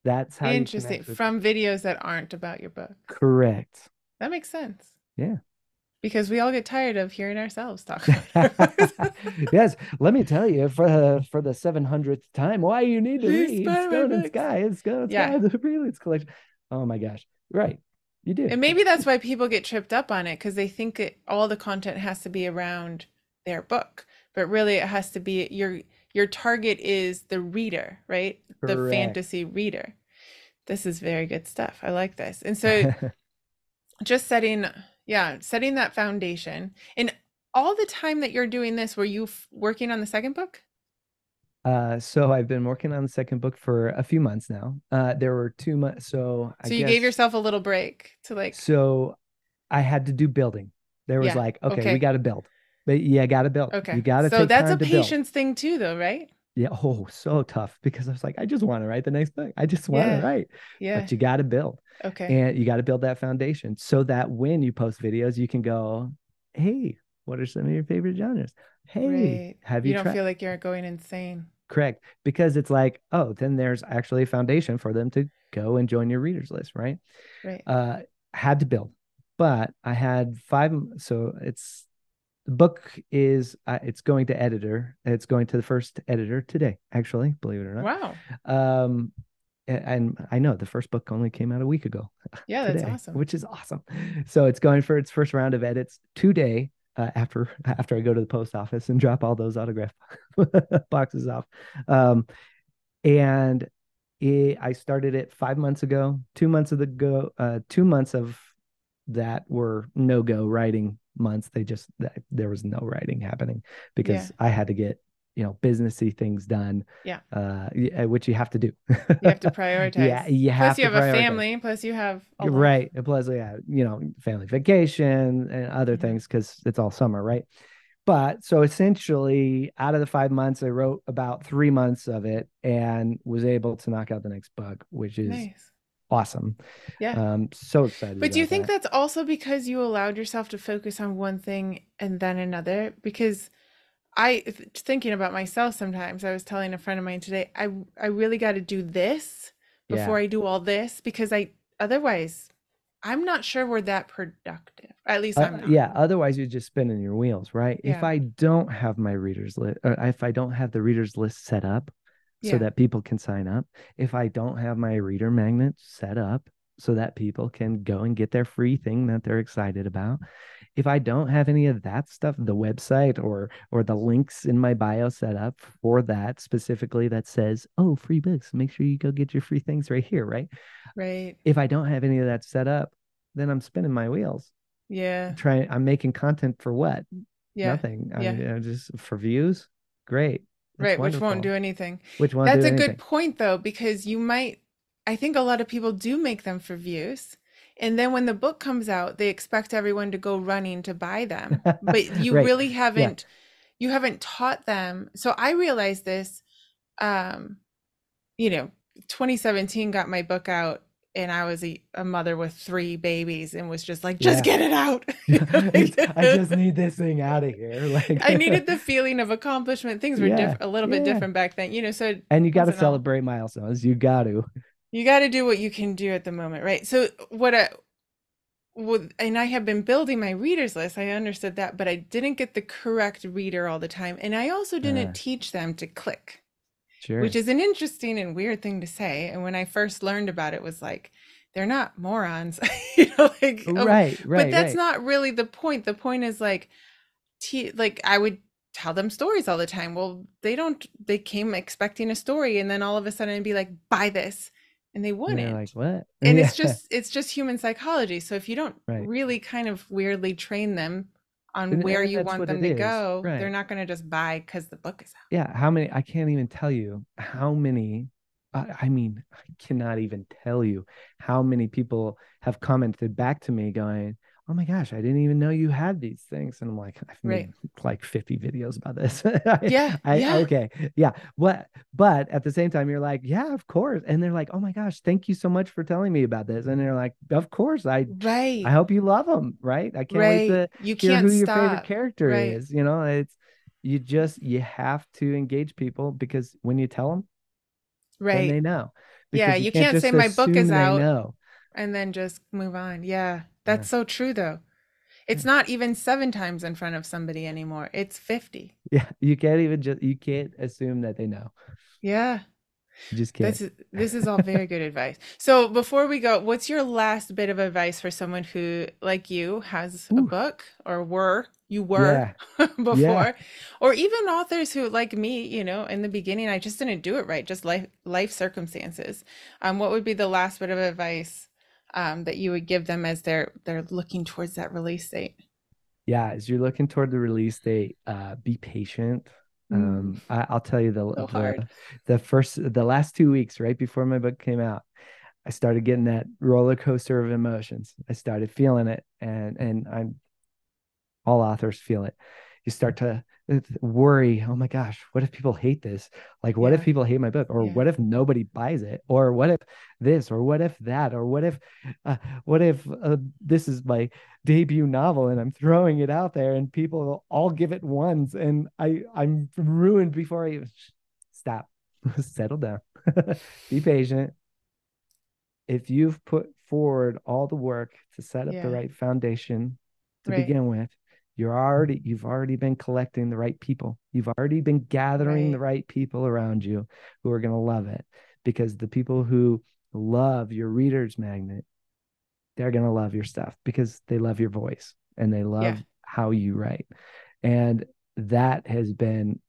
That's how Interesting. From videos that aren't about your book. correct. That makes sense. Yeah. Because we all get tired of hearing ourselves talk. (laughs) yes, let me tell you for uh, for the seven hundredth time why you need to read Stone and Sky. It's go yeah. (laughs) the Preludes collection. Oh my gosh, right. You do. And maybe that's why people get tripped up on it because they think that all the content has to be around their book, but really it has to be your your target is the reader, right? Correct. The fantasy reader. This is very good stuff. I like this. And so (laughs) just setting yeah, setting that foundation. And all the time that you're doing this, were you f- working on the second book? Uh, so I've been working on the second book for a few months now. Uh, there were two months. So I so you guess, gave yourself a little break to like. So I had to do building. There was yeah. like, okay, okay, we got to build, but yeah, got to build. Okay, you got to. So that's a patience build. thing too, though, right? Yeah. Oh, so tough because I was like, I just want to write the next book. I just want yeah. to write. Yeah. But you got to build. Okay. And you got to build that foundation so that when you post videos, you can go, hey, what are some of your favorite genres? Hey, right. have you? You don't tried? feel like you're going insane. Correct. Because it's like, oh, then there's actually a foundation for them to go and join your readers list, right? Right. Uh, had to build, but I had five. So it's the book is uh, it's going to editor. It's going to the first editor today, actually. Believe it or not. Wow. Um, and I know the first book only came out a week ago. Yeah, today, that's awesome. Which is awesome. So it's going for its first round of edits today uh, after (laughs) after I go to the post office and drop all those autograph (laughs) boxes off. Um, and it, I started it five months ago. Two months of the go, uh, two months of that were no go writing months. They just there was no writing happening because yeah. I had to get you know businessy things done yeah uh which you have to do you have to (laughs) prioritize yeah you have plus you have a family plus you have right plus yeah you know family vacation and other mm-hmm. things because it's all summer right but so essentially out of the five months i wrote about three months of it and was able to knock out the next book which is nice. Awesome yeah um so excited but do you think that. that's also because you allowed yourself to focus on one thing and then another because I thinking about myself sometimes. I was telling a friend of mine today, I I really got to do this before yeah. I do all this because I otherwise I'm not sure we're that productive. At least I'm uh, yeah, otherwise you're just spinning your wheels, right? Yeah. If I don't have my readers list or if I don't have the readers list set up so that people can sign up, if I don't have my reader magnet set up so that people can go and get their free thing that they're excited about, if I don't have any of that stuff, the website or or the links in my bio set up for that specifically that says, "Oh, free books, make sure you go get your free things right here," right? Right. If I don't have any of that set up, then I'm spinning my wheels. Yeah. Trying I'm making content for what? Yeah. Nothing. Yeah. I, know, just for views. Great. That's right, wonderful. which won't do anything. Which one? That's a anything. good point though because you might I think a lot of people do make them for views and then when the book comes out they expect everyone to go running to buy them but (laughs) you right. really haven't yeah. you haven't taught them so i realized this um you know 2017 got my book out and I was a, a mother with three babies and was just like, just yeah. get it out. (laughs) I (laughs) just need this thing out of here. (laughs) Like I needed the feeling of accomplishment. Things were yeah, diff- a little bit different back then, you know. So and you got to celebrate milestones. You got to you got to do what you can do at the moment right so what I would and I have been building my readers list. I understood that, but I didn't get the correct reader all the time. And I also didn't uh, teach them to click. Sure. Which is an interesting and weird thing to say. And when I first learned about it was like, they're not morons. (laughs) you know, like right, um, right. But that's right. not really the point. The point is like te- like I would tell them stories all the time. Well, they don't they came expecting a story and then all of a sudden I'd be like, buy this and they wouldn't (laughs) and like what and yeah. it's just it's just human psychology so if you don't right. really kind of weirdly train them on and, where you want them to is. go right. they're not going to just buy because the book is out yeah how many i can't even tell you how many I, I mean i cannot even tell you how many people have commented back to me going oh my gosh, I didn't even know you had these things. And I'm like, I've made right. (laughs) like 50 videos about this. (laughs) Yeah, I, yeah. Okay. Yeah. But, but at the same time, you're like, yeah, of course. And they're like, oh my gosh, thank you so much for telling me about this. And they're like, of course. I, right. I hope you love them. Right. I can't right. wait to you hear can't who stop. your favorite character right. is. You know, it's, you just, you have to engage people because when you tell them, right. they know. Because yeah. You, you can't, can't say my book is out. Know. And then just move on. Yeah. That's yeah. so true though It's not even seven times in front of somebody anymore. It's 50. Yeah, you can't even just you can't assume that they know. Yeah. You just can't. This is this is all very good advice. So before we go, what's your last bit of advice for someone who, like you, has a book or were you were Yeah, (laughs) before, yeah. or even authors who, like me, you know, in the beginning, I just didn't do it right, just life life circumstances. Um, what would be the last bit of advice um, that you would give them as they're they're looking towards that release date? Yeah, as you're looking toward the release date, uh, be patient. Mm, Um, I, I'll tell you the so the the first the last two weeks, right before my book came out, I started getting that roller coaster of emotions. I started feeling it, and and I'm all authors feel it. You start to uh, worry, oh my gosh, what if people hate this? Like, what if people hate my book? Or yeah, what if nobody buys it? Or what if this? Or what if that? Or what if, uh, what if uh, this is my debut novel and I'm throwing it out there and people all give it ones and I I'm ruined before I even stop, (laughs) settle down, (laughs) be patient. If you've put forward all the work to set up the right foundation to Right, begin with, you're already you've already been collecting the right people. You've already been gathering the right. right people around you who are going to love it because the people who love your reader's magnet, they're going to love your stuff because they love your voice and they Yeah. love how you write. And that has been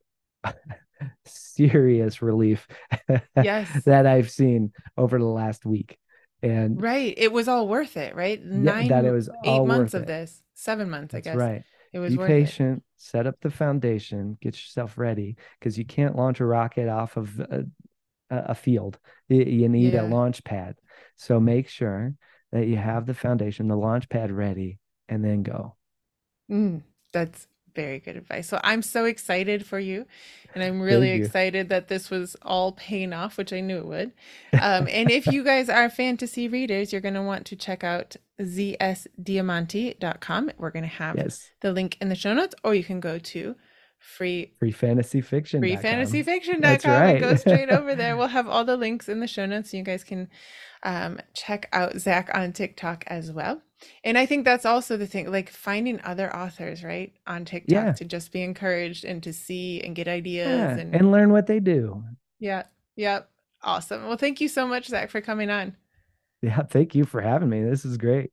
(laughs) serious relief (laughs) Yes. that I've seen over the last week. And Right. It was all worth it, right? yeah, that it was eight months of it. this, seven months, I That's guess. right. It was Be worth it. patient, set up the foundation, get yourself ready because you can't launch a rocket off of a, a field. You, need a launch pad. So make sure that you have the foundation, the launch pad ready, and then go. Mm, that's very good advice. So I'm so excited for you, and I'm really excited that this was all paying off, which I knew it would. Um, and if you guys are fantasy readers, you're going to want to check out zsdiamanti.com. We're going to have Yes. the link in the show notes, or you can go to free free fantasy fiction free Freefantasyfiction.com. That's freefantasyfiction.com and go straight over there. (laughs) We'll have all the links in the show notes. So you guys can um, check out Zach on TikTok as well. And I think that's also the thing, like finding other authors, right, on TikTok yeah. to just be encouraged and to see and get ideas. Yeah. And And learn what they do. yeah, yeah, awesome. Well, thank you so much, Zach, for coming on. Yeah. Thank you for having me. This is great.